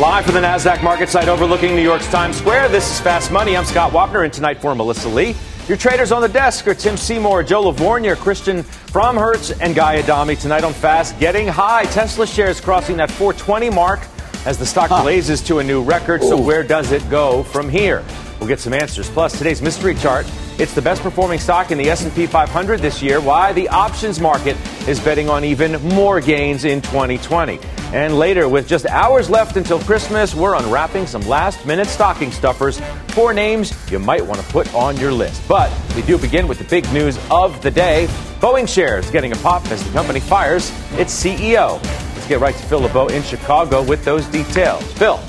Live from the NASDAQ market site overlooking New York's Times Square, this is Fast Money. I'm Scott Wapner, and tonight for Melissa Lee. Your traders on the desk are Tim Seymour, Joe LaVorgna, Christian Fromhertz, and Guy Adami. Tonight on Fast, getting high. Tesla shares crossing that 420 mark as the stock blazes to a new record. So where does it go from here? We'll get some answers. Plus, today's mystery chart. It's the best performing stock in the S&P 500 this year. Why the options market is betting on even more gains in 2020. And later, with just hours left until Christmas, we're unwrapping some last minute stocking stuffers. Four names you might want to put on your list. But we do begin with the big news of the day. Boeing shares getting a pop as the company fires its CEO. Let's get right to Phil LeBeau in Chicago with those details. Phil.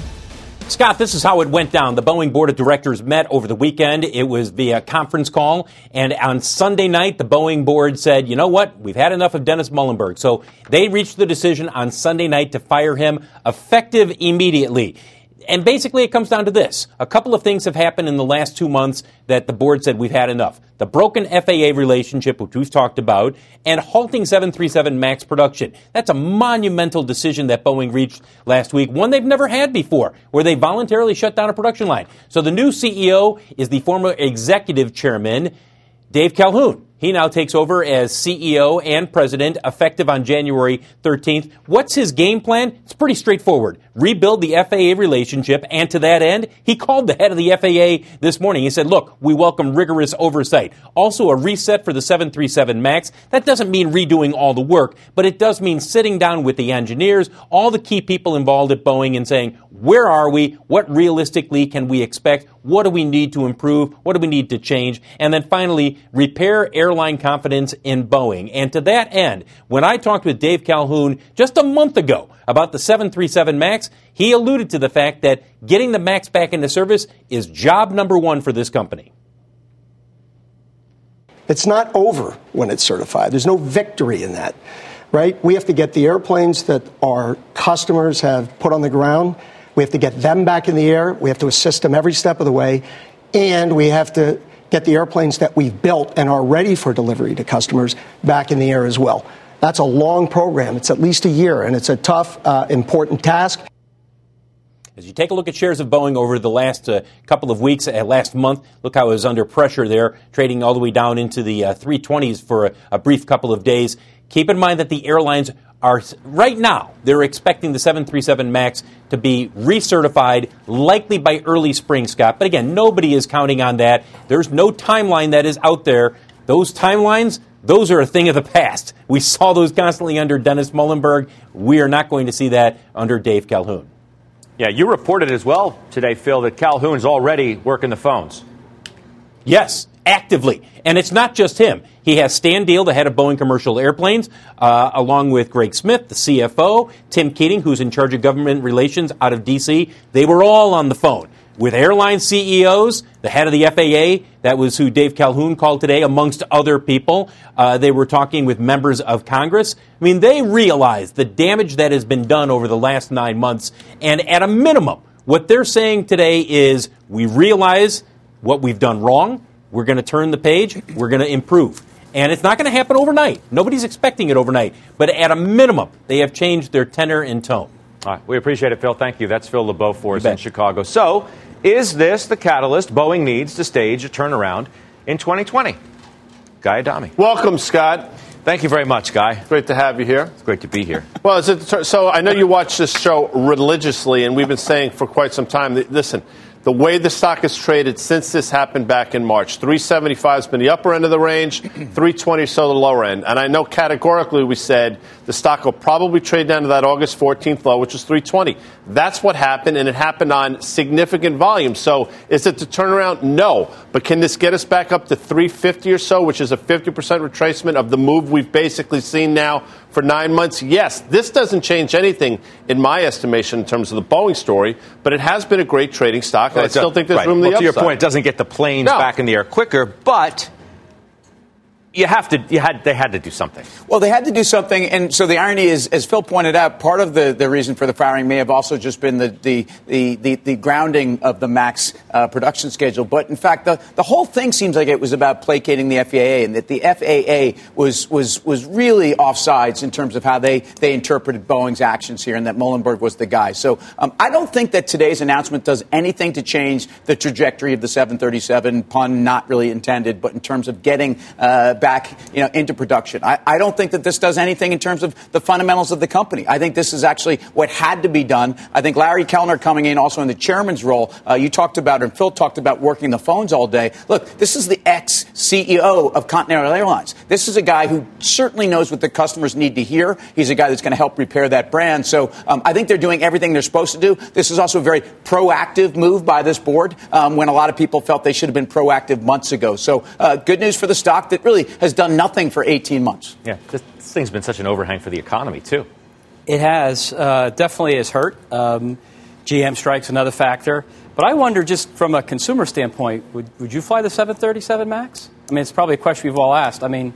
Scott, this is how it went down. The Boeing board of directors met over the weekend. It was via conference call. And on Sunday night, the Boeing board said, you know what? We've had enough of Dennis Muilenburg. So they reached the decision on Sunday night to fire him effective immediately and basically, it comes down to this. A couple of things have happened in the last two months that the board said we've had enough. The broken FAA relationship, which we've talked about, and halting 737 MAX production. That's a monumental decision that Boeing reached last week, one they've never had before, where they voluntarily shut down a production line. So the new CEO is the former executive chairman, Dave Calhoun. He now takes over as CEO and president effective on January 13th. What's his game plan? It's pretty straightforward. Rebuild the FAA relationship, and to that end, he called the head of the FAA this morning. He said, Look, we welcome rigorous oversight. Also, a reset for the 737 MAX. That doesn't mean redoing all the work, but it does mean sitting down with the engineers, all the key people involved at Boeing, and saying, Where are we? What realistically can we expect? What do we need to improve? What do we need to change? And then finally, repair airline confidence in Boeing. And to that end, when I talked with Dave Calhoun just a month ago about the 737 MAX, he alluded to the fact that getting the MAX back into service is job number one for this company. It's not over when it's certified. There's no victory in that, right? We have to get the airplanes that our customers have put on the ground we have to get them back in the air. We have to assist them every step of the way. And we have to get the airplanes that we've built and are ready for delivery to customers back in the air as well. That's a long program. It's at least a year, and it's a tough, uh, important task. As you take a look at shares of Boeing over the last uh, couple of weeks, uh, last month, look how it was under pressure there, trading all the way down into the uh, 320s for a, a brief couple of days. Keep in mind that the airlines are right now they're expecting the 737 max to be recertified likely by early spring scott but again nobody is counting on that there's no timeline that is out there those timelines those are a thing of the past. We saw those constantly under dennis muilenburg we are not going to see that under dave calhoun. Yeah you reported as well today phil that calhoun's already working the phones. Yes actively. And it's not just him. He has Stan Deal, the head of Boeing Commercial Airplanes, uh, along with Greg Smith, the CFO, Tim Keating, who's in charge of government relations out of D.C. They were all on the phone with airline CEOs, the head of the FAA, that was who Dave Calhoun called today, amongst other people. Uh, they were talking with members of Congress. I mean, they realize the damage that has been done over the last nine months. And at a minimum, what they're saying today is we realize what we've done wrong. We're going to turn the page. We're going to improve. And it's not going to happen overnight. Nobody's expecting it overnight. But at a minimum, they have changed their tenor and tone. All right, we appreciate it, Phil. Thank you. That's Phil LeBeau for us in Chicago. So, is this the catalyst Boeing needs to stage a turnaround in 2020? Guy Adami. Welcome, Scott. Thank you very much, Guy. Great to have you here. It's great to be here. Well, so I know you watch this show religiously, and we've been saying for quite some time that, listen, the way the stock has traded since this happened back in March. 375 has been the upper end of the range, 320 so the lower end. And I know categorically we said the stock will probably trade down to that August 14th low, which was 320. That's what happened, and it happened on significant volume. So is it the turnaround? No. But can this get us back up to 350 or so, which is a 50% retracement of the move we've basically seen now for nine months. Yes, this doesn't change anything in my estimation in terms of the Boeing story, but it has been a great trading stock. And I still think there's right. room well, the to upside. your point, it doesn't get the planes No. back in the air quicker, but you have to. You had. They had to do something. Well, they had to do something, and so the irony is, as Phil pointed out, part of the, the reason for the firing may have also just been the the, the, the, the grounding of the max uh, production schedule. But in fact, the, the whole thing seems like it was about placating the FAA, and that the FAA was was was really offsides in terms of how they they interpreted Boeing's actions here, and that Muilenburg was the guy. So um, I don't think that today's announcement does anything to change the trajectory of the 737 pun not really intended, but in terms of getting uh, back you know into production. I, I don't think that this does anything in terms of the fundamentals of the company. I think this is actually what had to be done. I think Larry Kellner coming in also in the chairman's role. Uh, you talked about and Phil talked about working the phones all day. Look, this is the ex CEO of Continental Airlines. This is a guy who certainly knows what the customers need to hear. He's a guy that's going to help repair that brand. So um, I think they're doing everything they're supposed to do. This is also a very proactive move by this board um, when a lot of people felt they should have been proactive months ago. So uh, good news for the stock that really has done nothing for 18 months. Yeah, this, this thing's been such an overhang for the economy too. It has uh, definitely has hurt. Um, GM strikes another factor, but I wonder just from a consumer standpoint, would, would you fly the 737 Max? I mean, it's probably a question we've all asked. I mean,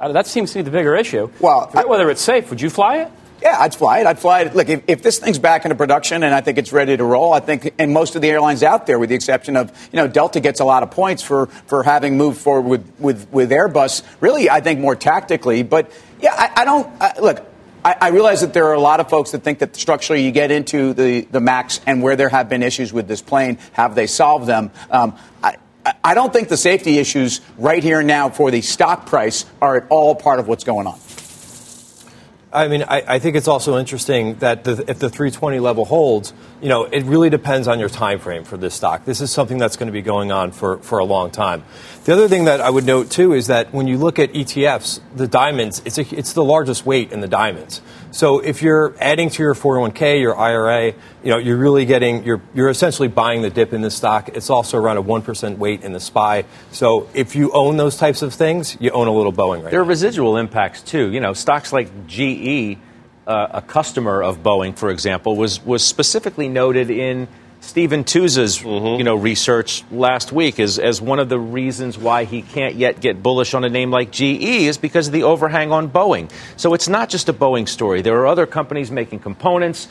that seems to be the bigger issue. Well, I- whether it's safe, would you fly it? Yeah, I'd fly it. I'd fly it. Look, if, if this thing's back into production and I think it's ready to roll, I think, and most of the airlines out there, with the exception of, you know, Delta gets a lot of points for, for having moved forward with, with, with Airbus, really, I think more tactically. But yeah, I, I don't, I, look, I, I realize that there are a lot of folks that think that structurally you get into the, the MAX and where there have been issues with this plane, have they solved them? Um, I, I- don't think the safety issues right here and now for the stock price are at all part of what's going on. I mean, I, I think it's also interesting that the, if the 320 level holds, you know, it really depends on your time frame for this stock. This is something that's going to be going on for, for a long time. The other thing that I would note too is that when you look at ETFs, the diamonds, it's, a, it's the largest weight in the diamonds. So if you're adding to your 401k, your IRA, you know, you're really getting, you're, you're essentially buying the dip in the stock. It's also around a 1% weight in the SPY. So if you own those types of things, you own a little Boeing right There are now. residual impacts too. You know, stocks like GE, uh, a customer of Boeing, for example, was was specifically noted in Stephen Tusa's mm-hmm. you know research last week is as one of the reasons why he can't yet get bullish on a name like GE is because of the overhang on Boeing. So it's not just a Boeing story. There are other companies making components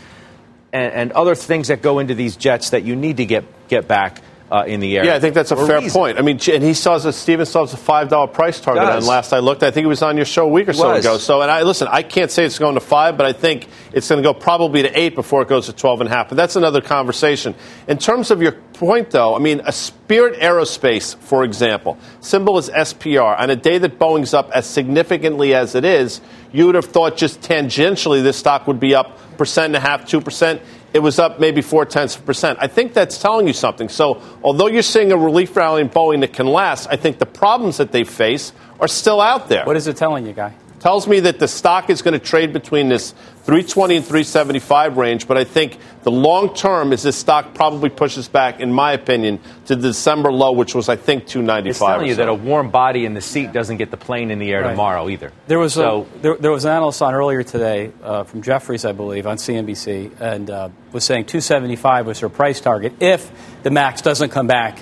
and, and other things that go into these jets that you need to get get back uh, in the air. Yeah, I think that's a fair reason. point. I mean, and he saw that Steven has a five dollar price target. Does. And last I looked, I think it was on your show a week or so was. ago. So, and I listen, I can't say it's going to five, but I think it's going to go probably to eight before it goes to twelve and a half. But that's another conversation. In terms of your point, though, I mean, a Spirit Aerospace, for example, symbol is SPR. On a day that Boeing's up as significantly as it is, you would have thought just tangentially this stock would be up percent and a half, two percent it was up maybe four tenths of percent. I think that's telling you something. So, although you're seeing a relief rally in Boeing that can last, I think the problems that they face are still out there. What is it telling you, guy? Tells me that the stock is going to trade between this 320 and 375 range, but I think the long term is this stock probably pushes back, in my opinion, to the December low, which was I think 295. It's telling or you so. that a warm body in the seat doesn't get the plane in the air Right. tomorrow either. There was so. a, there, there was an analyst on earlier today uh, from Jefferies, I believe, on CNBC, and uh, was saying 275 was her price target if the Max doesn't come back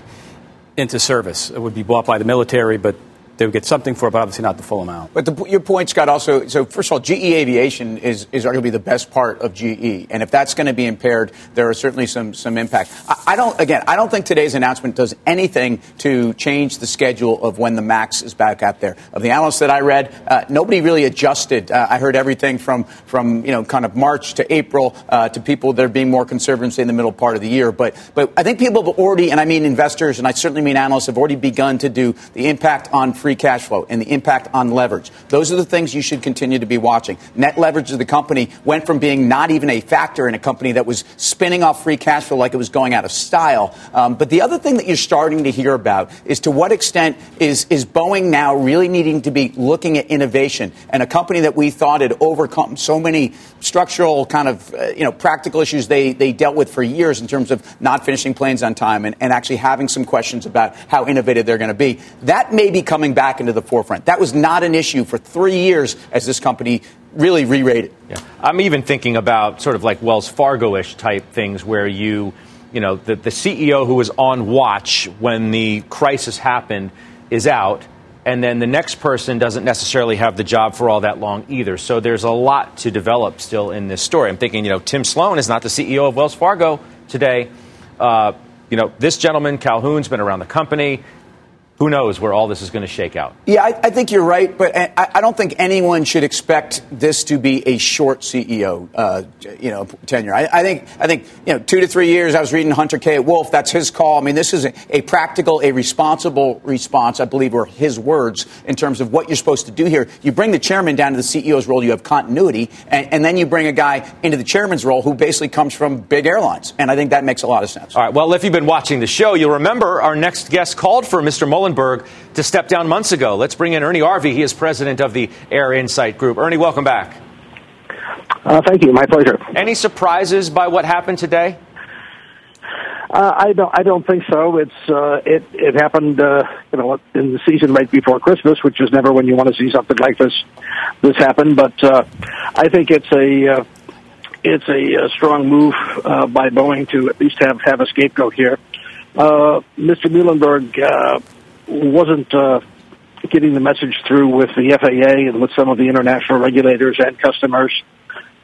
into service. It would be bought by the military, but they would get something for it, but obviously not the full amount. But the, your point, Scott, also, so first of all, GE Aviation is, is arguably the best part of GE. And if that's going to be impaired, there are certainly some, some impact. I, I don't, again, I don't think today's announcement does anything to change the schedule of when the MAX is back out there. Of the analysts that I read, uh, nobody really adjusted. Uh, I heard everything from, from, you know, kind of March to April uh, to people that are being more conservative, say, in the middle part of the year. But, but I think people have already, and I mean investors, and I certainly mean analysts, have already begun to do the impact on free cash flow and the impact on leverage. Those are the things you should continue to be watching. Net leverage of the company went from being not even a factor in a company that was spinning off free cash flow like it was going out of style. Um, but the other thing that you're starting to hear about is to what extent is, is Boeing now really needing to be looking at innovation and a company that we thought had overcome so many structural kind of uh, you know practical issues they, they dealt with for years in terms of not finishing planes on time and, and actually having some questions about how innovative they're going to be. That may be coming coming back into the forefront. That was not an issue for three years as this company really re-rated. Yeah. I'm even thinking about sort of like Wells Fargo-ish type things where you, you know, the, the CEO who was on watch when the crisis happened is out, and then the next person doesn't necessarily have the job for all that long either. So there's a lot to develop still in this story. I'm thinking, you know, Tim Sloan is not the CEO of Wells Fargo today. Uh, you know, this gentleman, Calhoun's been around the company who knows where all this is going to shake out? Yeah, I, I think you're right, but I, I, don't think anyone should expect this to be a short CEO, uh, you know, tenure. I, I, think, I think, you know, two to three years. I was reading Hunter Keay Wolfe. That's his call. I mean, this is a, a, practical, a responsible response. I believe were his words in terms of what you're supposed to do here. You bring the chairman down to the CEO's role. You have continuity, and, and then you bring a guy into the chairman's role who basically comes from big airlines, and I think that makes a lot of sense. All right. Well, if you've been watching the show, you'll remember our next guest called for Mr. Mullen to step down months ago. Let's bring in Ernie Arvai. He is president of the Air Insight Group. Ernie, welcome back. Uh, thank you. My pleasure. Any surprises by what happened today? Uh, I don't. I don't think so. It's uh, it. It happened, uh, you know, in the season right before Christmas, which is never when you want to see something like this. This happen, but uh, I think it's a uh, it's a, a strong move uh, by Boeing to at least have have a scapegoat here. Uh, Mr. Muilenburg uh, wasn't uh, getting the message through with the FAA and with some of the international regulators and customers.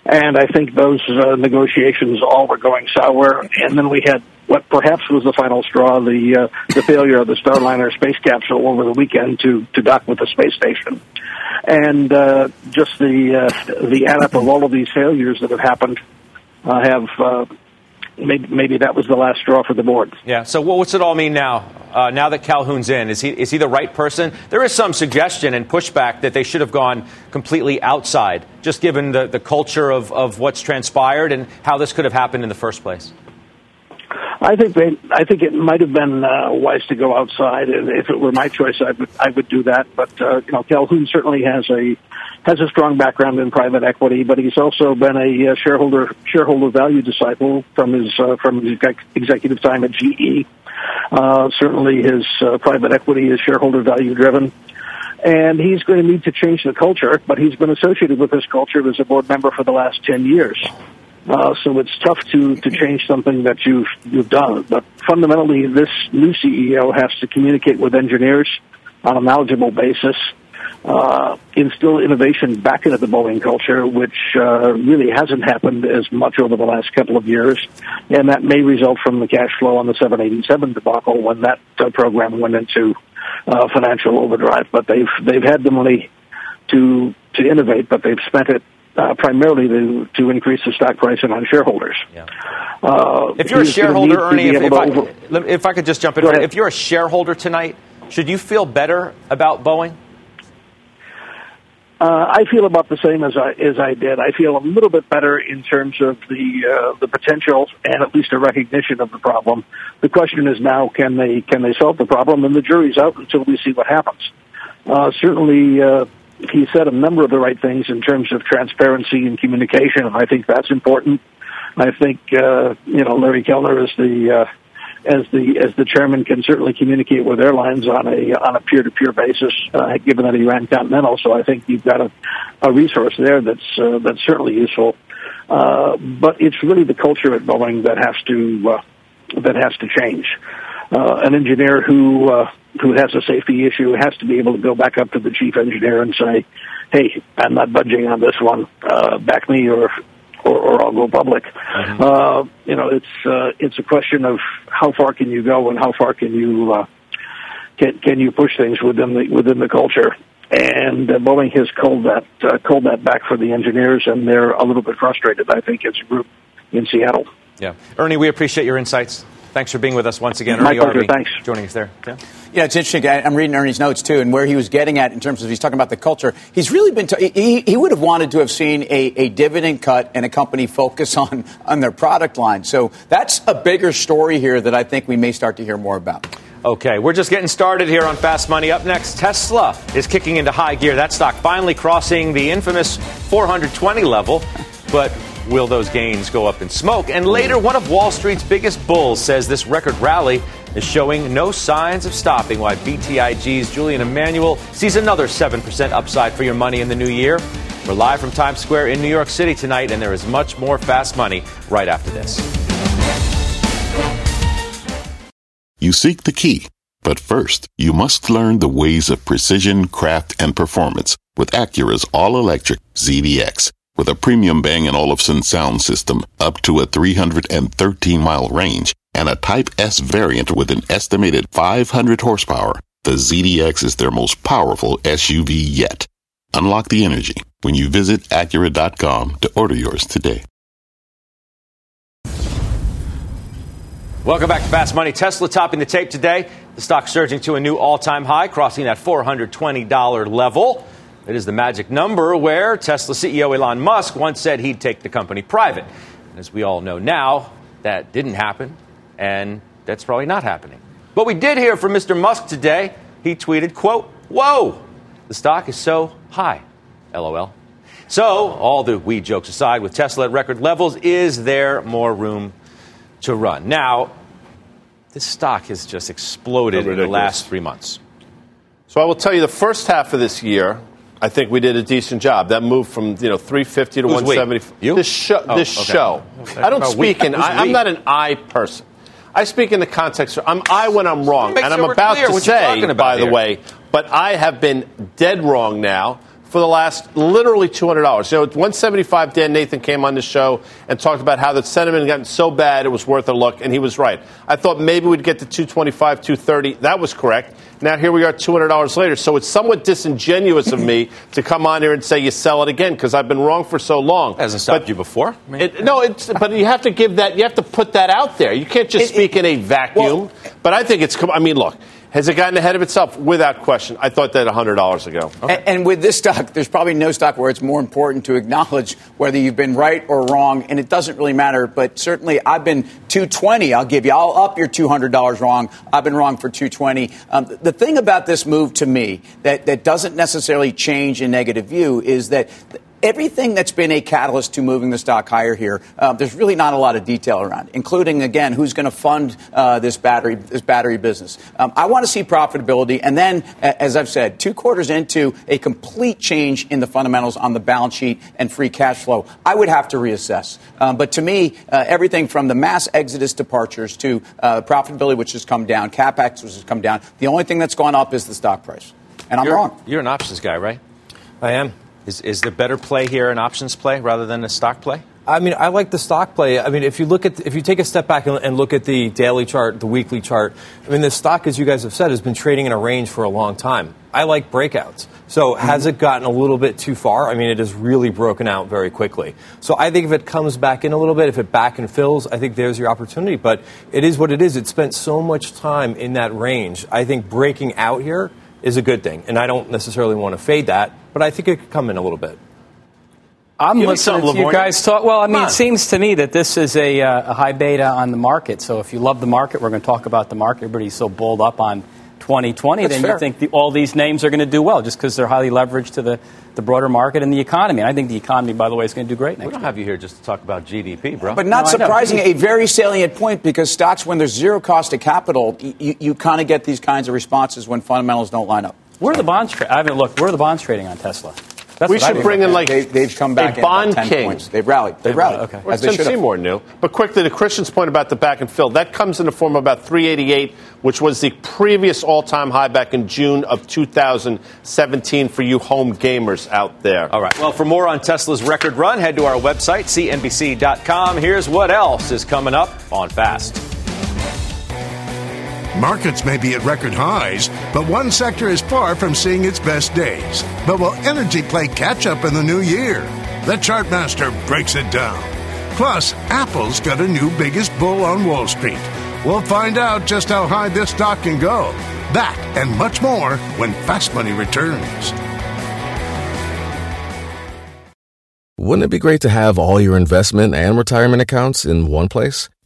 And I think those uh, negotiations all were going sour. And then we had what perhaps was the final straw, the uh, the failure of the Starliner space capsule over the weekend to to dock with the space station, and uh, just the uh, the add up of all of these failures that have happened uh, have uh, maybe, maybe that was the last straw for the board. Yeah. So what's it all mean now? Uh, now that Calhoun's in, is he is he the right person? There is some suggestion and pushback that they should have gone completely outside, just given the, the culture of, of what's transpired and how this could have happened in the first place. I think they. I think it might have been uh, wise to go outside, and if it were my choice, I would. I would do that. But uh, you know, Calhoun certainly has a has a strong background in private equity, but he's also been a uh, shareholder shareholder value disciple from his uh, from his executive time at GE. Uh, certainly, his uh, private equity is shareholder value driven. And he's going to need to change the culture, but he's been associated with this culture as a board member for the last 10 years. Uh, so it's tough to, to change something that you've, you've done. But fundamentally, this new CEO has to communicate with engineers on a knowledgeable basis, uh, instill innovation back into the Boeing culture, which uh, really hasn't happened as much over the last couple of years. And that may result from the cash flow on the 787 debacle when that uh, program went into uh, financial overdrive. But they've, they've had the money to, to innovate, but they've spent it uh, primarily to, to increase the stock price and on shareholders. Yeah. Uh, if you're a shareholder, Ernie, if, if, I, if, I, could just jump in, if you're a shareholder tonight, should you feel better about Boeing? Uh, I feel about the same as I as I did. I feel a little bit better in terms of the uh, the potential and at least a recognition of the problem. The question is now, can they can they solve the problem? And the jury's out until we see what happens. Uh, certainly, uh, he said a number of the right things in terms of transparency and communication, and I think that's important. I think uh, you know Larry Kellner is the uh, as the as the chairman can certainly communicate with airlines on a on a peer to peer basis, uh, given that he ran Continental. So I think you've got a, a resource there that's uh, that's certainly useful. Uh, but it's really the culture at Boeing that has to uh, that has to change. Uh, an engineer who uh, who has a safety issue has to be able to go back up to the chief engineer and say, "Hey, I'm not budging on this one. Uh, back me, or or, or I'll go public." Mm-hmm. Uh, you know, it's uh, it's a question of how far can you go and how far can you uh, can can you push things within the within the culture. And uh, Boeing has called that uh, called that back for the engineers, and they're a little bit frustrated. I think as a group in Seattle. Yeah, Ernie, we appreciate your insights. Thanks for being with us once again. My Ernie pleasure. Arvai Thanks. Joining us there. Yeah. Yeah, it's interesting. I, am reading Ernie's notes too, and where he was getting at in terms of he's talking about the culture. He's really been. T- he, he would have wanted to have seen a, a dividend cut and a company focus on on their product line. So that's a bigger story here that I think we may start to hear more about. Okay, we're just getting started here on Fast Money. Up next, Tesla is kicking into high gear. That stock finally crossing the infamous 420 level, but Will those gains go up in smoke? And later, one of Wall Street's biggest bulls says this record rally is showing no signs of stopping, while BTIG's Julian Emanuel sees another 7% upside for your money in the new year. We're live from Times Square in New York City tonight, and there is much more fast money right after this. You seek the key, but first, you must learn the ways of precision, craft, and performance with Acura's all-electric ZDX. With a premium Bang & Olufsen sound system up to a 313-mile range and a Type S variant with an estimated 500 horsepower, the ZDX is their most powerful SUV yet. Unlock the energy when you visit Acura.com to order yours today. Welcome back to Fast Money. Tesla topping the tape today. The stock surging to a new all time high, crossing that $420 level. It is the magic number where Tesla CEO Elon Musk once said he'd take the company private. And As we all know now, that didn't happen, and that's probably not happening. But we did hear from Mr. Musk today. He tweeted, quote, Whoa, the stock is so high. LOL. So, all the weed jokes aside, with Tesla at record levels, is there more room to run? Now, this stock has just exploded in the last three months. So I will tell you, the first half of this year, I think we did a decent job. That moved from you know 350 to Who's we? 170. You? This show. Oh, this okay. show. I don't speak in. I, I'm not an I person. I speak in the context. Of, I'm I when I'm wrong, and I'm about to say, about by the way, but I have been dead wrong now for the last literally $200. You know, at 175, Dan Nathan came on the show and talked about how the sentiment had gotten so bad it was worth a look, and he was right. I thought maybe we'd get to 225, 230. That was correct. Now here we are $200 later. So it's somewhat disingenuous of me to come on here and say you sell it again because I've been wrong for so long. Hasn't stopped But you before. it, no, it's, but you have to give that. You have to put that out there. You can't just It- speak it- in a vacuum. but I think it's. I mean, look, has it gotten ahead of itself? Without question. I thought that hundred dollars ago. And, and with this stock, there's probably no stock where it's more important to acknowledge whether you've been right or wrong, and it doesn't really matter. But certainly, I've been 220. I'll give you. I'll up your $200 wrong. I've been wrong for 220. Um, the thing about this move to me that that doesn't necessarily change a negative view is that. Everything that's been a catalyst to moving the stock higher here, uh, there's really not a lot of detail around, including again who's going to fund uh, this battery this battery business. Um, I want to see profitability, and then, as I've said, two quarters into a complete change in the fundamentals on the balance sheet and free cash flow, I would have to reassess. Um, but to me, uh, everything from the mass exodus departures to uh, profitability, which has come down, capex, which has come down, the only thing that's gone up is the stock price, and I'm you're, wrong. You're an options guy, right? I am. Is, is the better play here an options play rather than a stock play? I mean, I like the stock play. I mean, if you look at, if you take a step back and, and look at the daily chart, the weekly chart, I mean, the stock, as you guys have said, has been trading in a range for a long time. I like breakouts. So mm-hmm. has it gotten a little bit too far? I mean, it has really broken out very quickly. So I think if it comes back in a little bit, if it back and fills, I think there's your opportunity. But it is what it is. It spent so much time in that range. I think breaking out here is a good thing. And I don't necessarily want to fade that, but I think it could come in a little bit. I'm Give listening something, to you guys talk. Well, I mean, it seems to me that this is a, uh, a high beta on the market. So if you love the market, we're going to talk about the market. Everybody's so bulled up on 2020, That's then fair. you think the, all these names are going to do well just because they're highly leveraged to the, the broader market and the economy. And I think the economy, by the way, is going to do great We don't year. have you here just to talk about GDP, bro. But not No, surprising, a very salient point because stocks, when there's zero cost of capital, y- you, you kind of get these kinds of responses when fundamentals don't line up. Where are the bonds? Tra- I haven't looked. Where are the bonds trading on Tesla? That's We what I should bring in like they, they've come back a in bond 10 king. points. They've rallied. They've They've rallied. rallied, okay. Well, As they Tim should. Seymour knew. But quickly, to Christian's point about the back and fill, that comes in the form of about 388, which was the previous all-time high back in June of 2017 for you home gamers out there. All right. Well, for more on Tesla's record run, head to our website, cnbc.com. Here's what else is coming up on Fast. Markets may be at record highs, but one sector is far from seeing its best days. But will energy play catch up in the new year? The Chartmaster breaks it down. Plus, Apple's got a new biggest bull on Wall Street. We'll find out just how high this stock can go. That and much more when Fast Money returns. Wouldn't it be great to have all your investment and retirement accounts in one place?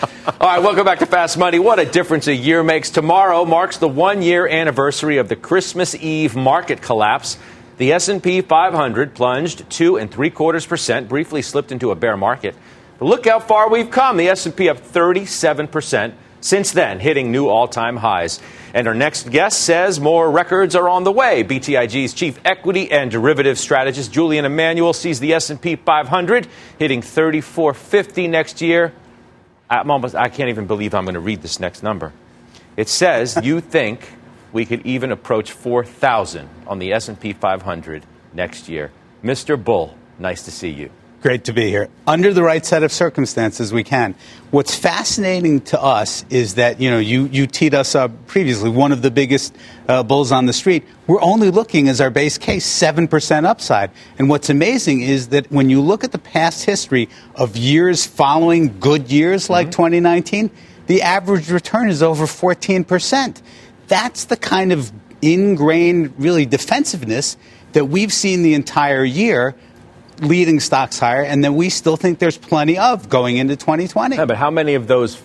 All right, welcome back to Fast Money. What a difference a year makes. Tomorrow marks the one-year anniversary of the Christmas Eve market collapse. The S&P 500 plunged two and three quarters percent, briefly slipped into a bear market. But look how far we've come. The S&P up 37 percent since then, hitting new all-time highs. And our next guest says more records are on the way. BTIG's chief equity and derivative strategist Julian Emanuel sees the S&P 500 hitting 3450 next year. I'm almost, I can't even believe I'm going to read this next number. It says you think we could even approach 4,000 on the S&P 500 next year. Mr. Bull, nice to see you. Great to be here. Under the right set of circumstances, we can. What's fascinating to us is that, you know, you, you teed us up previously, one of the biggest uh, bulls on the street. We're only looking as our base case 7% upside. And what's amazing is that when you look at the past history of years following good years like mm-hmm. 2019, the average return is over 14%. That's the kind of ingrained, really, defensive-ness that we've seen the entire year leading stocks higher, and then we still think there's plenty of going into 2020. Yeah, but how many of those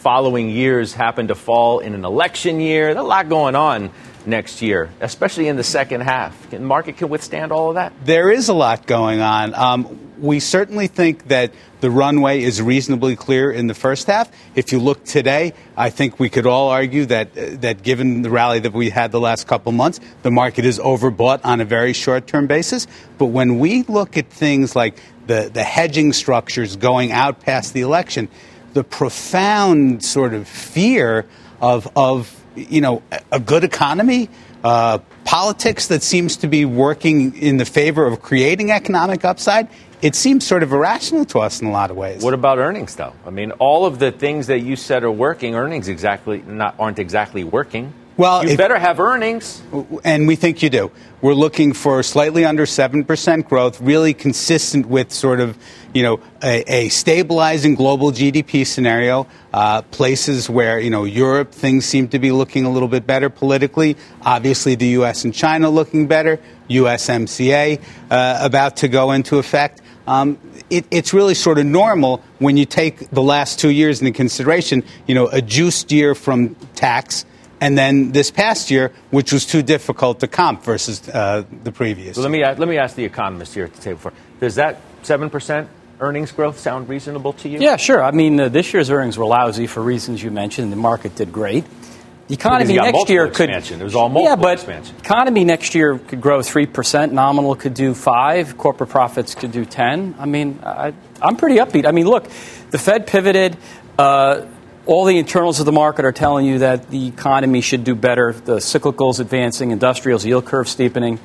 following years happen to fall in an election year? There's a lot going on next year, especially in the second half. The market can withstand all of that? There is a lot going on. Um, we certainly think that the runway is reasonably clear in the first half. If you look today, I think we could all argue that uh, that given the rally that we had the last couple months, the market is overbought on a very short-term basis. But when we look at things like the, the hedging structures going out past the election, the profound sort of fear of, of you know, a good economy, uh, politics that seems to be working in the favor of creating economic upside, it seems sort of irrational to us in a lot of ways. What about earnings, though? I mean, all of the things that you said are working, earnings exactly not aren't exactly working. Well, you if, better have earnings. And we think you do. We're looking for slightly under 7% growth, really consistent with sort of, you know, a, a stabilizing global GDP scenario. Uh, places where, you know, Europe, things seem to be looking a little bit better politically. Obviously, the U.S. and China looking better. USMCA uh, about to go into effect. Um, it, it's really sort of normal when you take the last two years into consideration, you know, a juiced year from tax – and then this past year, which was too difficult to comp versus uh, the previous. So let me let me ask the economist here at the table. For does that seven percent earnings growth sound reasonable to you? Yeah, sure. I mean, uh, this year's earnings were lousy for reasons you mentioned. The market did great. The economy next year could expansion. It was all multiple yeah, but expansion. economy next year could grow three percent. Nominal could do five. Corporate profits could do ten. I mean, I, am pretty upbeat. I mean, look, the Fed pivoted. Uh, all the internals of the market are telling you that the economy should do better. The cyclicals advancing, industrials, yield curve steepening.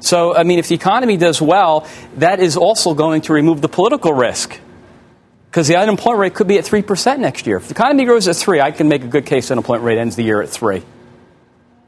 So, I mean, if the economy does well, that is also going to remove the political risk. Because the unemployment rate could be at 3% next year. If the economy grows at 3 I can make a good case unemployment rate ends the year at 3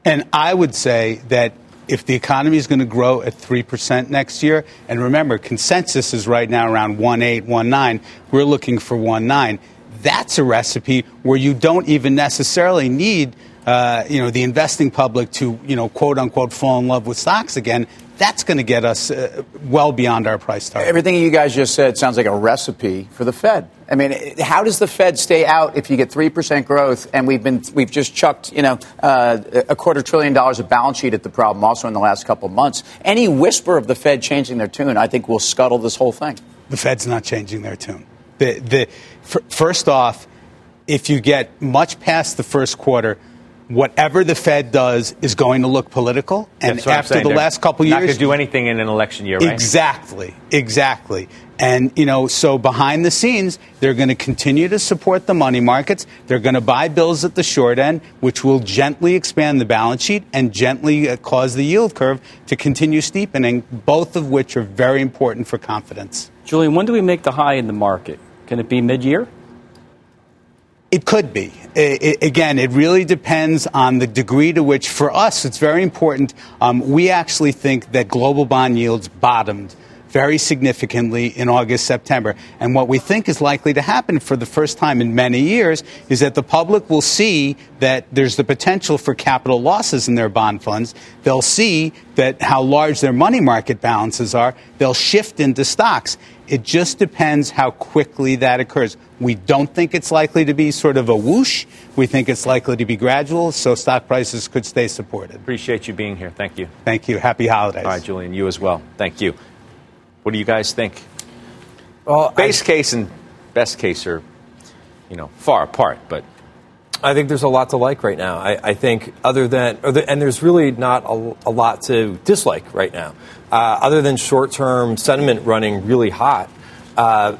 And I would say that if the economy is going to grow at 3% next year, and remember, consensus is right now around 1.8, 1.9, we're looking for 1.9 that's a recipe where you don't even necessarily need uh, you know the investing public to you know quote unquote fall in love with stocks again. That's going to get us uh, well beyond our price target. Everything you guys just said sounds like a recipe for the Fed. I mean, how does the Fed stay out if you get three percent growth and we've been we've just chucked you know uh, a quarter trillion dollars of balance sheet at the problem also in the last couple of months? Any whisper of the Fed changing their tune, I think, will scuttle this whole thing. The Fed's not changing their tune. The, the, first off, if you get much past the first quarter, whatever the Fed does is going to look political. And That's what I'm after the They're last couple not years, going to do anything in an election year, right? Exactly, exactly. And, you know, so behind the scenes, they're going to continue to support the money markets. They're going to buy bills at the short end, which will gently expand the balance sheet and gently uh, cause the yield curve to continue steepening, both of which are very important for confidence. Julian, when do we make the high in the market? Can it be mid year? It could be. I- I- again, it really depends on the degree to which, for us, it's very important. Um, we actually think that global bond yields bottomed very significantly in August, September. And what we think is likely to happen for the first time in many years is that the public will see that there's the potential for capital losses in their bond funds. They'll see that how large their money market balances are. They'll shift into stocks. It just depends how quickly that occurs. We don't think it's likely to be sort of a whoosh. We think it's likely to be gradual, so stock prices could stay supported. Appreciate you being here. Thank you. Thank you. Happy holidays. All right, Julian, you as well. Thank you. What do you guys think? Well, base case and best case are, you know, far apart, but I think there's a lot to like right now. I, I think other than, or the, and there's really not a, a lot to dislike right now, uh, other than short-term sentiment running really hot. Uh,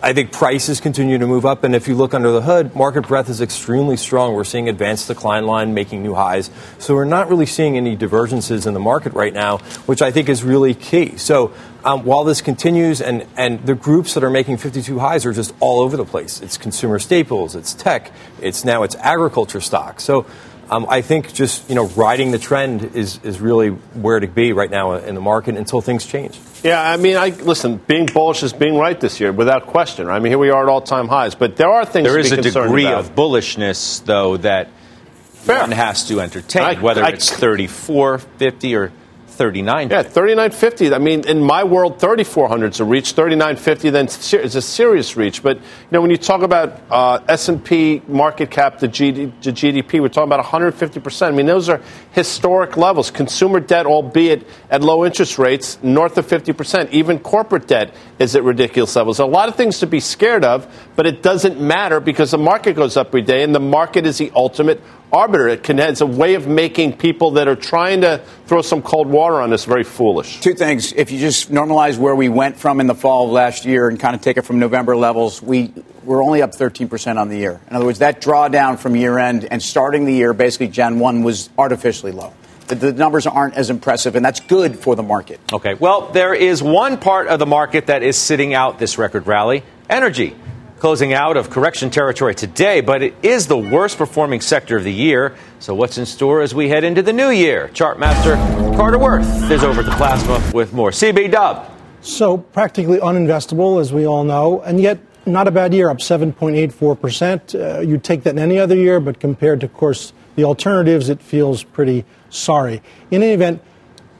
I think prices continue to move up, and if you look under the hood, market breadth is extremely strong. We're seeing advanced decline line making new highs, so we're not really seeing any divergences in the market right now, which I think is really key. So um, while this continues, and and the groups that are making 52 highs are just all over the place. It's consumer staples, it's tech, it's now it's agriculture stocks. So. Um, I think just you know riding the trend is, is really where to be right now in the market until things change. Yeah, I mean, I listen. Being bullish is being right this year, without question. I mean, here we are at all-time highs, but there are things. there to is be a concerned degree about. of bullishness, though, that one has to entertain, I- whether I- it's 34, 50, or 39. Yeah, 3950. I mean, in my world, 3400 is a reach. 3950 then is a serious reach. But you know, when you talk about uh, S&P market cap to, GD, to GDP, we're talking about 150 percent. I mean, those are historic levels. Consumer debt, albeit at low interest rates, north of 50 percent. Even corporate debt is at ridiculous levels. A lot of things to be scared of, but it doesn't matter because the market goes up every day, and the market is the ultimate arbiter. It can, it's a way of making people that are trying to throw some cold water on this very foolish. Two things. If you just normalize where we went from in the fall of last year and kind of take it from November levels, we we're only up 13% on the year. In other words, that drawdown from year end and starting the year, basically Jan 1, was artificially low. The, the numbers aren't as impressive, and that's good for the market. Okay, well, there is one part of the market that is sitting out this record rally energy. Closing out of correction territory today, but it is the worst performing sector of the year. So, what's in store as we head into the new year? Chartmaster Carter Worth is over at the Plasma with more. CB Dub. So practically uninvestable, as we all know, and yet not a bad year, up 7.84%. Uh, you'd take that in any other year, but compared to, of course, the alternatives, it feels pretty sorry. In any event,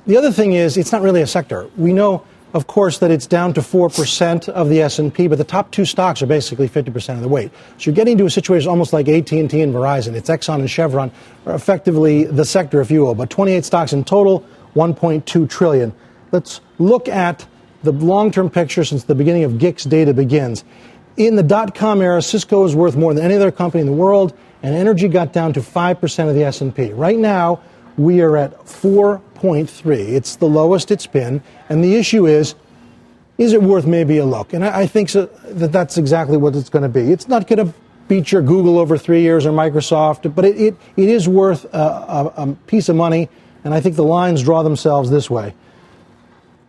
the other thing is it's not really a sector. We know, of course, that it's down to 4% of the S&P, but the top two stocks are basically 50% of the weight. So you're getting to a situation almost like AT&T and Verizon. It's Exxon and Chevron are effectively the sector, if you will, but 28 stocks in total, 1.2 trillion. Let's look at the long-term picture since the beginning of GICS data begins. In the dot-com era, Cisco is worth more than any other company in the world, and energy got down to 5% of the S&P. Right now, we are at 4.3. It's the lowest it's been, and the issue is, is it worth maybe a look? And I, I think so, that that's exactly what it's going to be. It's not going to beat your Google over three years or Microsoft, but it, it, it is worth a, a, a piece of money, and I think the lines draw themselves this way.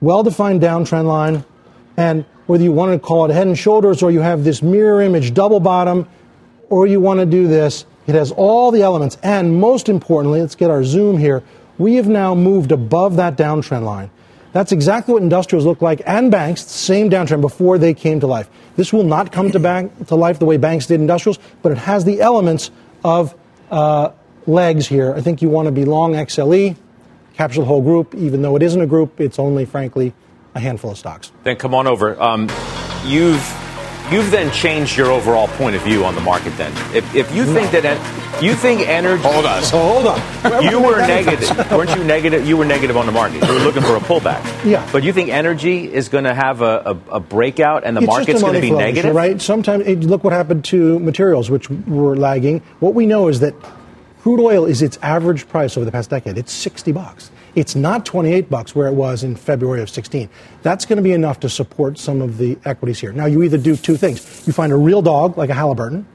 Well-defined downtrend line, and whether you want to call it head and shoulders or you have this mirror image double bottom, or you want to do this, it has all the elements. And most importantly, let's get our zoom here. We have now moved above that downtrend line. That's exactly what industrials look like and banks, same downtrend before they came to life. This will not come to, bank, to life the way banks did industrials, but it has the elements of uh, legs here. I think you want to be long XLE, capture the whole group, even though it isn't a group, it's only, frankly, a handful of stocks. Then come on over. Um, you've you've then changed your overall point of view on the market. Then, if, if you think that en- you think energy, hold on, So hold on. you were negative, weren't you negative? You were negative on the market. You were looking for a pullback. Yeah. But you think energy is going to have a, a, a breakout and the It's market's going to be flow negative? right? Sometimes it, look what happened to materials, which were lagging. What we know is that crude oil is its average price over the past decade. It's 60 bucks. It's not 28 bucks where it was in February of 16. That's going to be enough to support some of the equities here. Now, you either do two things. You find a real dog like a Halliburton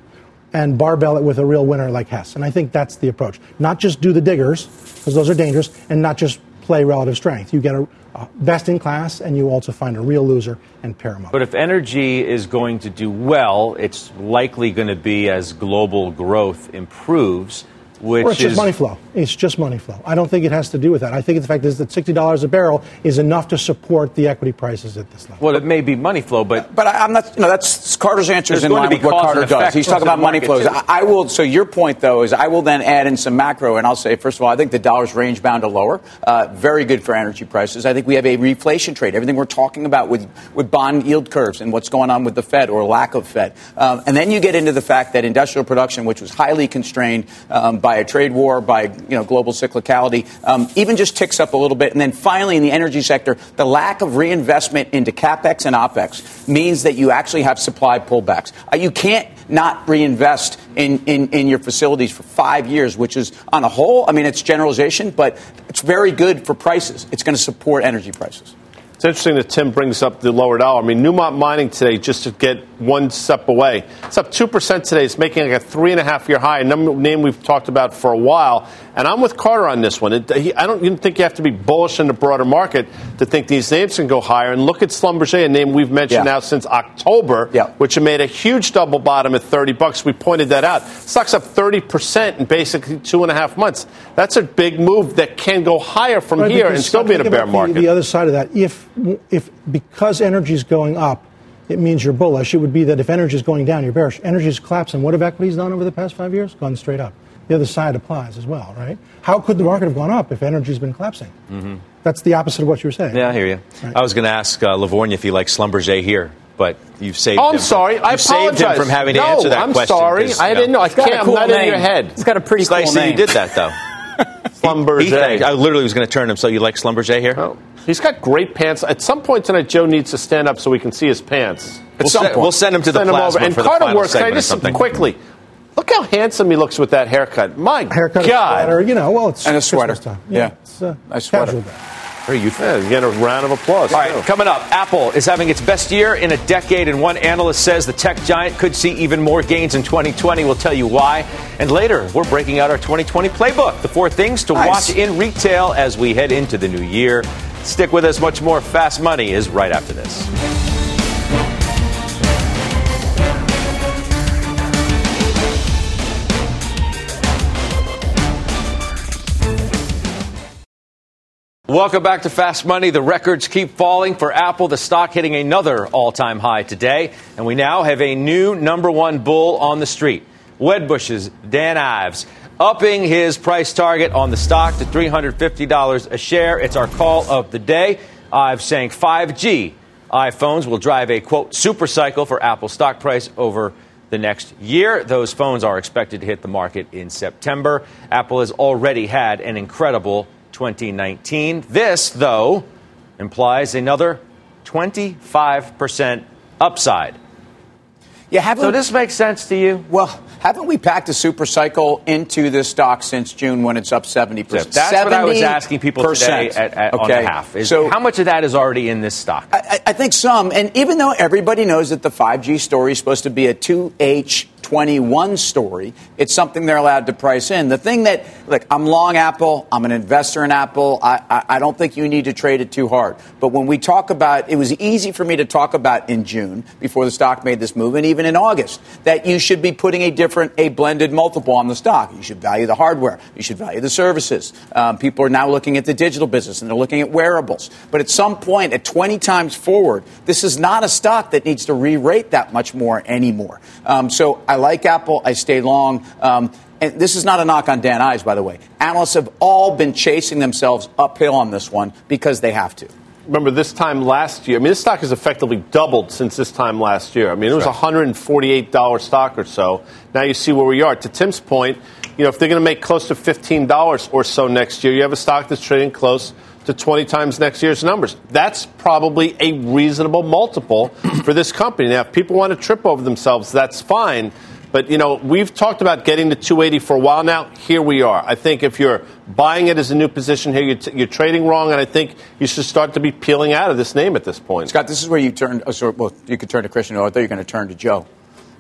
and barbell it with a real winner like Hess. And I think that's the approach. Not just do the diggers, because those are dangerous, and not just play relative strength. You get a, a best in class, and you also find a real loser and up. But if energy is going to do well, it's likely going to be as global growth improves, which or it's is just money flow. It's just money flow. I don't think it has to do with that. I think the fact is that sixty dollars a barrel is enough to support the equity prices at this level. well, it may be money flow, but But I- I'm not. No, that's Carter's answer is in line with what Carter does. He's talking about money flows. I, I will. So your point though is I will then add in some macro, and I'll say first of all, I think the dollar's range bound to lower. Uh, very good for energy prices. I think we have a reflation trade. Everything we're talking about with with bond yield curves and what's going on with the Fed or lack of Fed, um, and then you get into the fact that industrial production, which was highly constrained um, by a trade war, by you know global cyclicality, um, even just ticks up a little bit. And then finally, in the energy sector, the lack of reinvestment into capex and opex means that you actually have supply pullbacks. Uh, you can't not reinvest in, in, in your facilities for five years, which is on a whole, I mean, it's generalization, but it's very good for prices. It's going to support energy prices. It's interesting that Tim brings up the lower dollar. I mean, Newmont Mining today, just to get one step away, it's up 2% today. It's making like a three and a half year high, a number, name we've talked about for a while. And I'm with Carter on this one. It, he, I don't even think you have to be bullish in the broader market to think these names can go higher. And look at Schlumberger, a name we've mentioned Yeah. now since October, Yeah. which made a huge double bottom at 30 bucks. We pointed that out. Stock's up 30% in basically two and a half months. That's a big move that can go higher from Right, here and still be in a bear about the- market. The, other side of that, if if because energy is going up, it means you're bullish. It would be that if energy is going down, you're bearish. Energy is collapsing. What have equities done over the past five years? Gone straight up. The other side applies as well, right? How could the market have gone up if energy's been collapsing? Mhm. That's the opposite of what you were saying. Yeah, I hear you. I was going to ask uh, LaVorgna if he likes Schlumberger here, but you've saved. Oh, I'm him. sorry. I You've saved him apologize. from having to No, answer that I'm question. sorry. 'cause, I you didn't know. I It's got a can't- I'm cool not in your head. It's got a pretty It's nice cool that you did that, though. Schlumberger. He I literally was going to turn him. So you like Schlumberger here? Oh, he's got great pants. At some point tonight, Joe needs to stand up so we can see his pants. We'll send- we'll send him to the Send plasma over. And for the Carter final works. Can I segment or just something. quickly? Look how handsome he looks with that haircut. My Haircut, God. a sweater, you know. Well, it's And a Christmas sweater. time. Yeah. it's uh, Nice sweater. casual day. Very youthful. Yeah, you get a round of applause. All right, too. coming up, Apple is having its best year in a decade, and one analyst says the tech giant could see even more gains in 2020. We'll tell you why. And later, we're breaking out our 2020 playbook the four things to Nice. watch in retail as we head into the new year. Stick with us, much more Fast Money is right after this. Welcome back to Fast Money. The records keep falling for Apple, the stock hitting another all time high today. And we now have a new number one bull on the street. Wedbush's Dan Ives upping his price target on the stock to $350 a share. It's our call of the day. I've saying 5G iPhones will drive a quote super cycle for Apple stock price over the next year. Those phones are expected to hit the market in September. Apple has already had an incredible 2019. This, though, implies another 25% upside. Yeah, haven't So this makes sense to you? Well, haven't we packed a super cycle into this stock since June when it's up 70%? That's what I was asking people today at, at, okay. the half. Is so how much of that is already in this stock? I, I think some, and even though everybody knows that the 5G story is supposed to be a 2H21 story, it's something they're allowed to price in. The thing that, look, I'm long Apple, I'm an investor in Apple, I, I, I don't think you need to trade it too hard. But when we talk about, it was easy for me to talk about in June, before the stock made this move, and even in August, that you should be putting a different, a blended multiple on the stock. You should value the hardware, you should value the services. Um, people are now looking at the digital business and they're looking at wearables. But at some point, at 20 times forward, this is not a stock that needs to re rate that much more anymore. Um, so I like Apple, I stay long. Um, and this is not a knock on Dan Ives, by the way. Analysts have all been chasing themselves uphill on this one because they have to. remember this time last year. I mean, this stock has effectively doubled since this time last year. I mean, it was a $148 stock or so. Now you see where we are. To Tim's point, you know, if they're going to make close to $15 or so next year, you have a stock that's trading close to 20 times next year's numbers. That's probably a reasonable multiple for this company. Now, if people want to trip over themselves, that's fine. But, you know, we've talked about getting to 280 for a while now. Here we are. I think if you're buying it as a new position here, you're, t- you're trading wrong, and I think you should start to be peeling out of this name at this point. Scott, this is where you turn. Oh, well, you could turn to Christian. or I thought you were going to turn to Joe.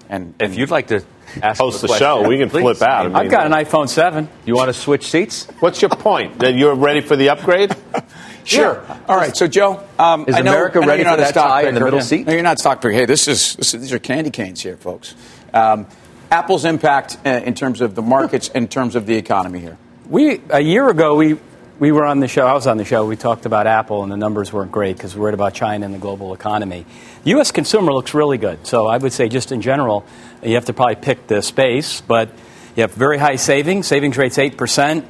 And, If you'd like to ask Host the the question, show, we can please. flip out. I mean, I've got an iPhone 7. You want to switch seats? What's your point? That you're ready for the upgrade? Sure. All right. So, Joe, um, Is I know, America I know ready you're not for that stock tie in the middle Yeah. seat? No, you're not stock picker. Hey, this is, this is these are candy canes here, folks. Um, Apple's impact uh, in terms of the markets, in terms of the economy here. We a year ago we we were on the show. I was on the show. We talked about Apple, and the numbers weren't great because we're worried about China and the global economy. The U.S. consumer looks really good. So I would say, just in general, you have to probably pick the space. But you have very high savings. Savings rate's eight percent.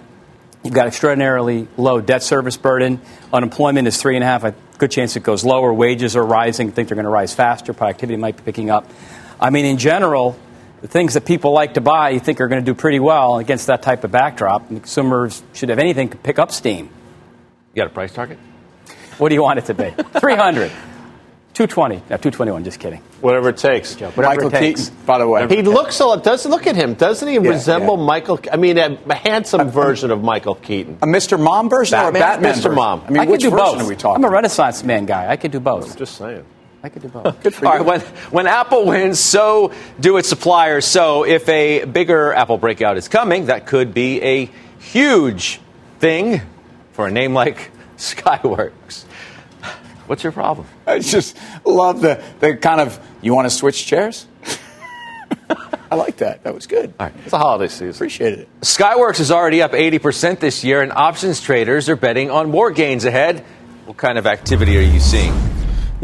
You've got extraordinarily low debt service burden. Unemployment is three and a half. A good chance it goes lower. Wages are rising. I think they're going to rise faster. Productivity might be picking up. I mean, in general, the things that people like to buy, you think are going to do pretty well against that type of backdrop. And consumers should, have anything, to pick up steam. You got a price target? What do you want it to be? 300. 220. No, 221. Just kidding. Whatever it takes. Whatever Michael it takes. Keaton, by the way. He looks a lot. Does look at him? Doesn't he resemble yeah. Michael? I mean, a, a handsome version of Michael Keaton. A Mr. Mom version or a Batman? Batman Mr. version? Mom. I mean, I could which do version both. are we talking? I'm a Renaissance man guy. I could do both. I'm Just saying. I could do both. Good for All you. right, when, when Apple wins, so do its suppliers. So if a bigger Apple breakout is coming, that could be a huge thing for a name like Skyworks. What's your problem? I just love the, the kind of, you want to switch chairs? I like that. That was good. All right. It's a holiday season. Appreciate it. Skyworks is already up 80% this year, and options traders are betting on more gains ahead. What kind of activity are you seeing?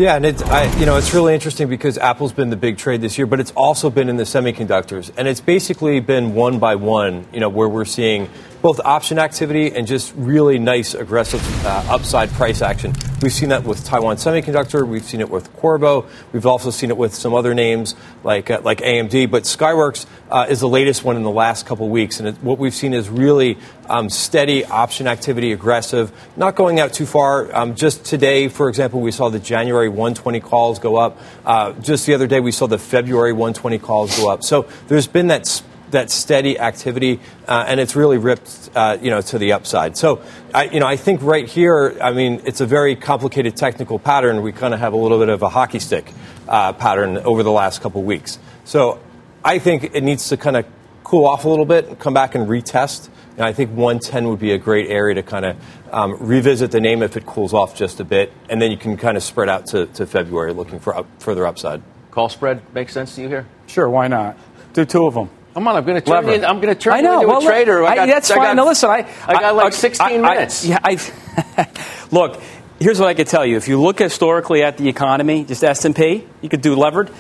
Yeah, and it's I, you know it's really interesting because Apple's been the big trade this year, but it's also been in the semiconductors, and it's basically been one by one. You know where we're seeing both option activity and just really nice aggressive uh, upside price action. We've seen that with Taiwan Semiconductor. We've seen it with Qorvo. We've also seen it with some other names like uh, like AMD. But Skyworks uh, is the latest one in the last couple weeks, and it, what we've seen is really um, steady option activity, aggressive, not going out too far. Um, just today, for example, we saw the January 120 calls go up. Uh, just the other day, we saw the February 120 calls go up. So there's been that. Sp- that steady activity, uh, and it's really ripped, uh, you know, to the upside. So, I, you know, I think right here, I mean, it's a very complicated technical pattern. We kind of have a little bit of a hockey stick uh, pattern over the last couple weeks. So, I think it needs to kind of cool off a little bit and come back and retest. And I think 110 would be a great area to kind of um, revisit the name if it cools off just a bit, and then you can kind of spread out to, to February looking for up, further upside. Call spread makes sense to you here? Sure, why not? Do two of them. Come on, I'm going to turn Lever. you. in- I'm going to turn I know. you into well, a trader. I got, that's I fine. got- now, listen, I, I got like 16 I- I- minutes. yeah, I, look. Here's what I could tell you. If you look historically at the economy, just S and P, you could do levered.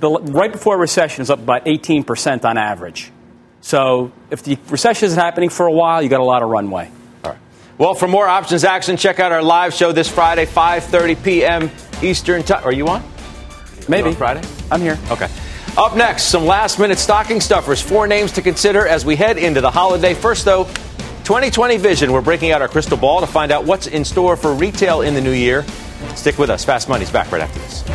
The, right before a recession is up about 18 percent on average. So if the recession is happening for a while, you got a lot of runway. All right. Well, for more options action, check out our live show this Friday, 5:30 p.m. Eastern time. Are you on? Maybe on Friday. I'm here. Okay. Up next, some last-minute stocking stuffers. Four names to consider as we head into the holiday. First, though, 2020 vision. We're breaking out our crystal ball to find out what's in store for retail in the new year. Stick with us. Fast Money's back right after this.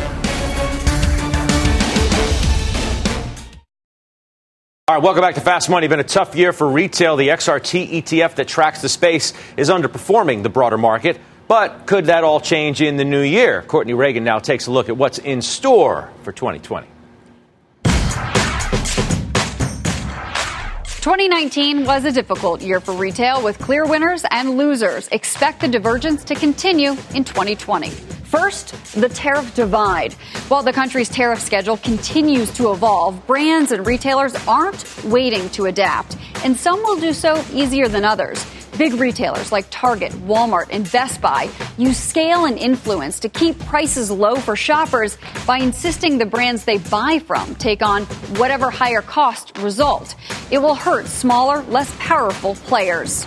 All right, welcome back to Fast Money. Been a tough year for retail. The XRT ETF that tracks the space is underperforming the broader market. But could that all change in the new year? Courtney Reagan now takes a look at what's in store for 2020. 2019 was a difficult year for retail with clear winners and losers. Expect the divergence to continue in 2020. First, the tariff divide. While the country's tariff schedule continues to evolve, brands and retailers aren't waiting to adapt, and some will do so easier than others. Big retailers like Target, Walmart, and Best Buy use scale and influence to keep prices low for shoppers by insisting the brands they buy from take on whatever higher cost result. It will hurt smaller, less powerful players.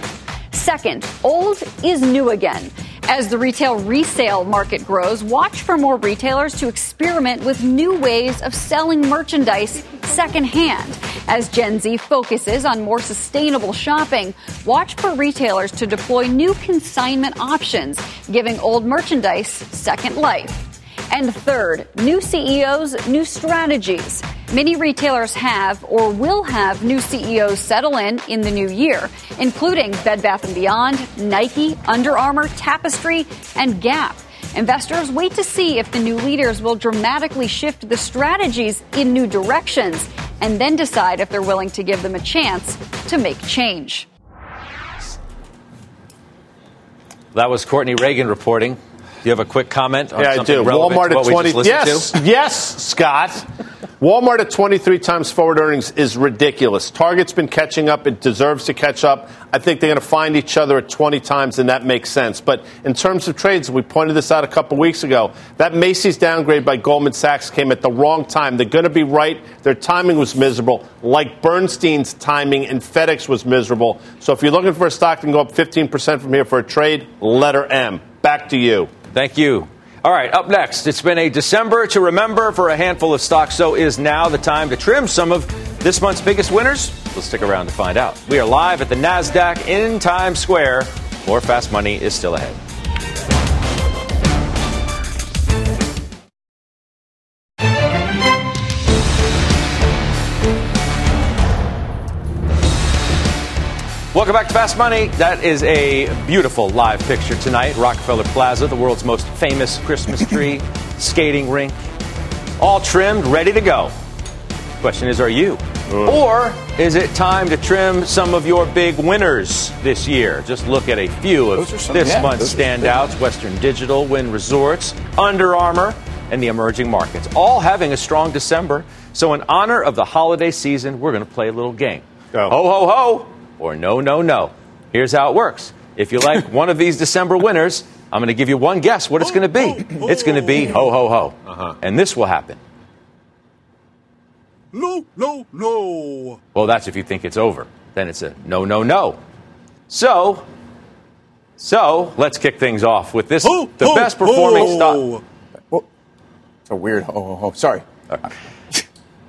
Second, old is new again. As the retail resale market grows, watch for more retailers to experiment with new ways of selling merchandise secondhand. As Gen Z focuses on more sustainable shopping, watch for retailers to deploy new consignment options, giving old merchandise second life. And third, new CEOs, new strategies. Many retailers have or will have new CEOs settle in in the new year, including Bed Bath & Beyond, Nike, Under Armour, Tapestry, and Gap. Investors wait to see if the new leaders will dramatically shift the strategies in new directions and then decide if they're willing to give them a chance to make change. That was Courtney Reagan reporting. Do you have a quick comment on Yeah, I do. Walmart at 20. listened Yes, to? yes, Scott. Walmart at 23 times forward earnings is ridiculous. Target's been catching up. It deserves to catch up. I think they're going to find each other at 20 times, and that makes sense. But in terms of trades, we pointed this out a couple weeks ago. That Macy's downgrade by Goldman Sachs came at the wrong time. They're going to be right. Their timing was miserable, like Bernstein's timing and FedEx was miserable. So if you're looking for a stock that can go up 15% from here for a trade, letter M. Back to you. Thank you. All right, up next, it's been a December to remember for a handful of stocks, so is now the time to trim some of this month's biggest winners? Let's stick around to find out. We are live at the NASDAQ in Times Square. More fast money is still ahead. Welcome back to Fast Money. That is a beautiful live picture tonight. Rockefeller Plaza, the world's most famous Christmas tree, skating rink, all trimmed, ready to go. Question is, are you? Or is it time to trim some of your big winners this year? Just look at a few of some- this yeah, month's those are some standouts Western Digital, Wynn Resorts, Under Armour, and the emerging markets, all having a strong December. So, in honor of the holiday season, we're going to play a little game. Oh. Ho, ho, ho, or no, no, no. Here's how it works. If you like one of these December winners, I'm going to give you one guess what it's going to be. It's going to be ho, ho, ho. Uh-huh. And this will happen. No, no, no. Well, that's if you think it's over. Then it's a no, no, no. So, so let's kick things off with this: the ho, best performing ho. stock. It's a weird ho ho ho. Sorry.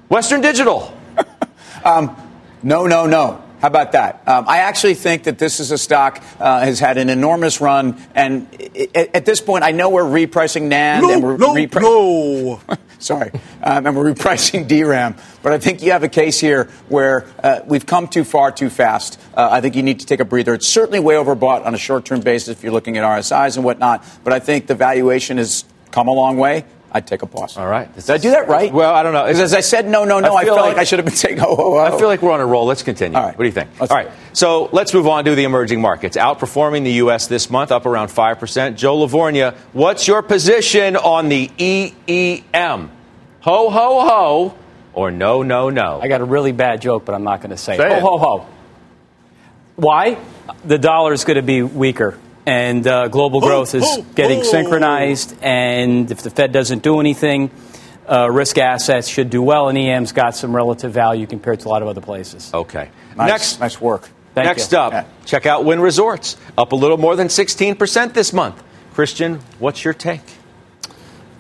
Western Digital. um, no, no, no. How about that? Um, I actually think that this is a stock uh, has had an enormous run, and at this point, I know we're repricing NAND No, and we're no, repri- no. Sorry, um, and we're repricing DRAM. But I think you have a case here where uh, we've come too far too fast. Uh, I think you need to take a breather. It's certainly way overbought on a short-term basis if you're looking at RSIs and whatnot. But I think the valuation has come a long way. I'd take a pause. All right. Did I do that right? Well, I don't know. Because as I said, no, no, no, I, feel felt like, I should have been saying ho, ho, ho. I oh. feel like we're on a roll. Let's continue. All right. What do you think? All right. So let's move on to the emerging markets. Outperforming the U.S. this month, up around 5%. Joe LaVorgna, what's your position on the EEM? Ho, ho, ho, or no, no, no? I got a really bad joke, but I'm not going to say, Say it. it. Ho, ho, ho. Why? The dollar is going to be weaker, and uh, global growth is getting synchronized. And if the Fed doesn't do anything, uh, risk assets should do well, and EM's got some relative value compared to a lot of other places. Okay. Nice, Next, nice work. Thank Next you. up, check out Wynn Resorts, up a little more than 16% this month. Christian, what's your take?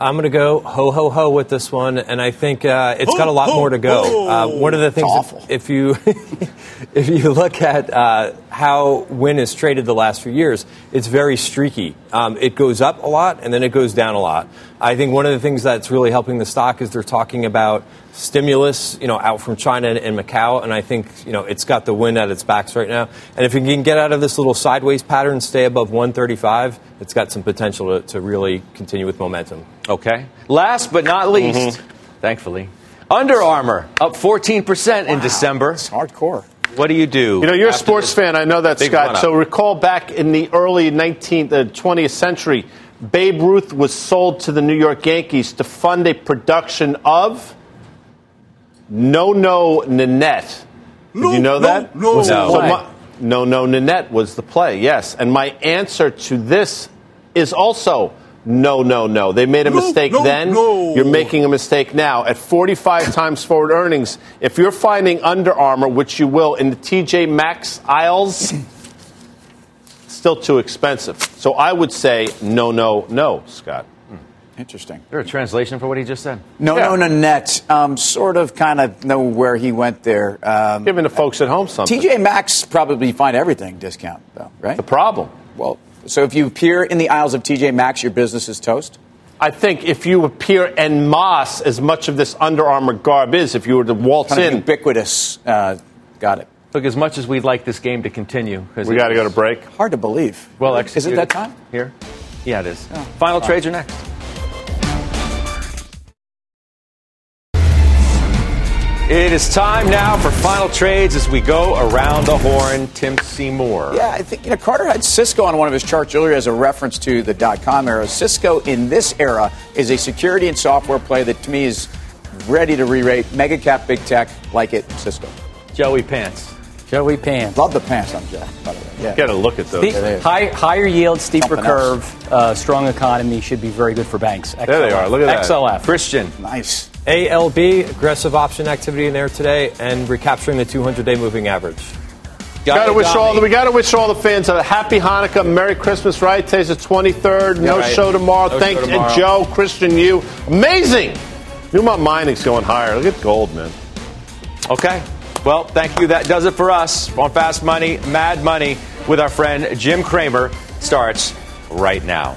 I'm going to go ho ho ho with this one, and I think uh, it's got a lot more to go. Uh, one of the things, if you if you look at uh, how Wynn has traded the last few years, it's very streaky. Um, it goes up a lot and then it goes down a lot. I think one of the things that's really helping the stock is they're talking about stimulus, you know, out from China and, and Macau, and I think you know it's got the wind at its backs right now. And if it can get out of this little sideways pattern, stay above 135, it's got some potential to, to really continue with momentum. Okay. Last but not least, thankfully, Under Armour up 14% in December. It's hardcore. What do you do? You know, you're a sports fan. I know that, Scott. So recall back in the early 19th, uh, 20th century, Babe Ruth was sold to the New York Yankees to fund a production of No No Nanette. Did you know that? no. No. so my- no No Nanette was the play, yes. And my answer to this is also no, no, no. They made a mistake no, then. no. You're making a mistake now. At 45 times forward earnings, if you're finding Under Armour, which you will, in the TJ Maxx aisles, still too expensive. So I would say no, no, no, Scott. Interesting. Is there a translation for what he just said? No, no, no, net. Um, sort of, kind of know where he went there. Um, Giving the folks at home something. TJ Maxx probably find everything discount, though, right? The problem. Well, so if you appear in the aisles of TJ Maxx, your business is toast. I think if you appear en masse, as much of this Under Armour garb is, if you were to waltz Kind of in, ubiquitous. Uh, got it. Look, as much as we'd like this game to continue, because we got to go to break. Hard to believe. Well, Is it that time? Here? Yeah, it is. Oh. Final Wow. trades are next. It is time now for final trades as we go around the horn. Tim Seymour. Yeah, I think you know Carter had Cisco on one of his charts earlier as a reference to the dot com era. Cisco in this era is a security and software play that to me is ready to re-rate. Mega cap, big tech, like it, Cisco. Joey Pants. Joey Pants. Love the pants on Joe, by the way. Yeah. Get a look at those. Steep- high, higher yield, steeper Something curve, uh, strong economy should be very good for banks. There they are. Look at that. XLF. Christian. Nice. ALB, aggressive option activity in there today, and recapturing the 200-day moving average. Got to wish all the, we got to wish all the fans a happy Hanukkah, Merry Christmas. Right? Today's the 23rd. No Yeah, right. show tomorrow. No Thank show you, tomorrow. Joe, Christian, you. Amazing. Newmont Mining's going higher. Look at gold, man. Okay. Well, thank you. That does it for us on Fast Money, Mad Money with our friend Jim Cramer starts right now.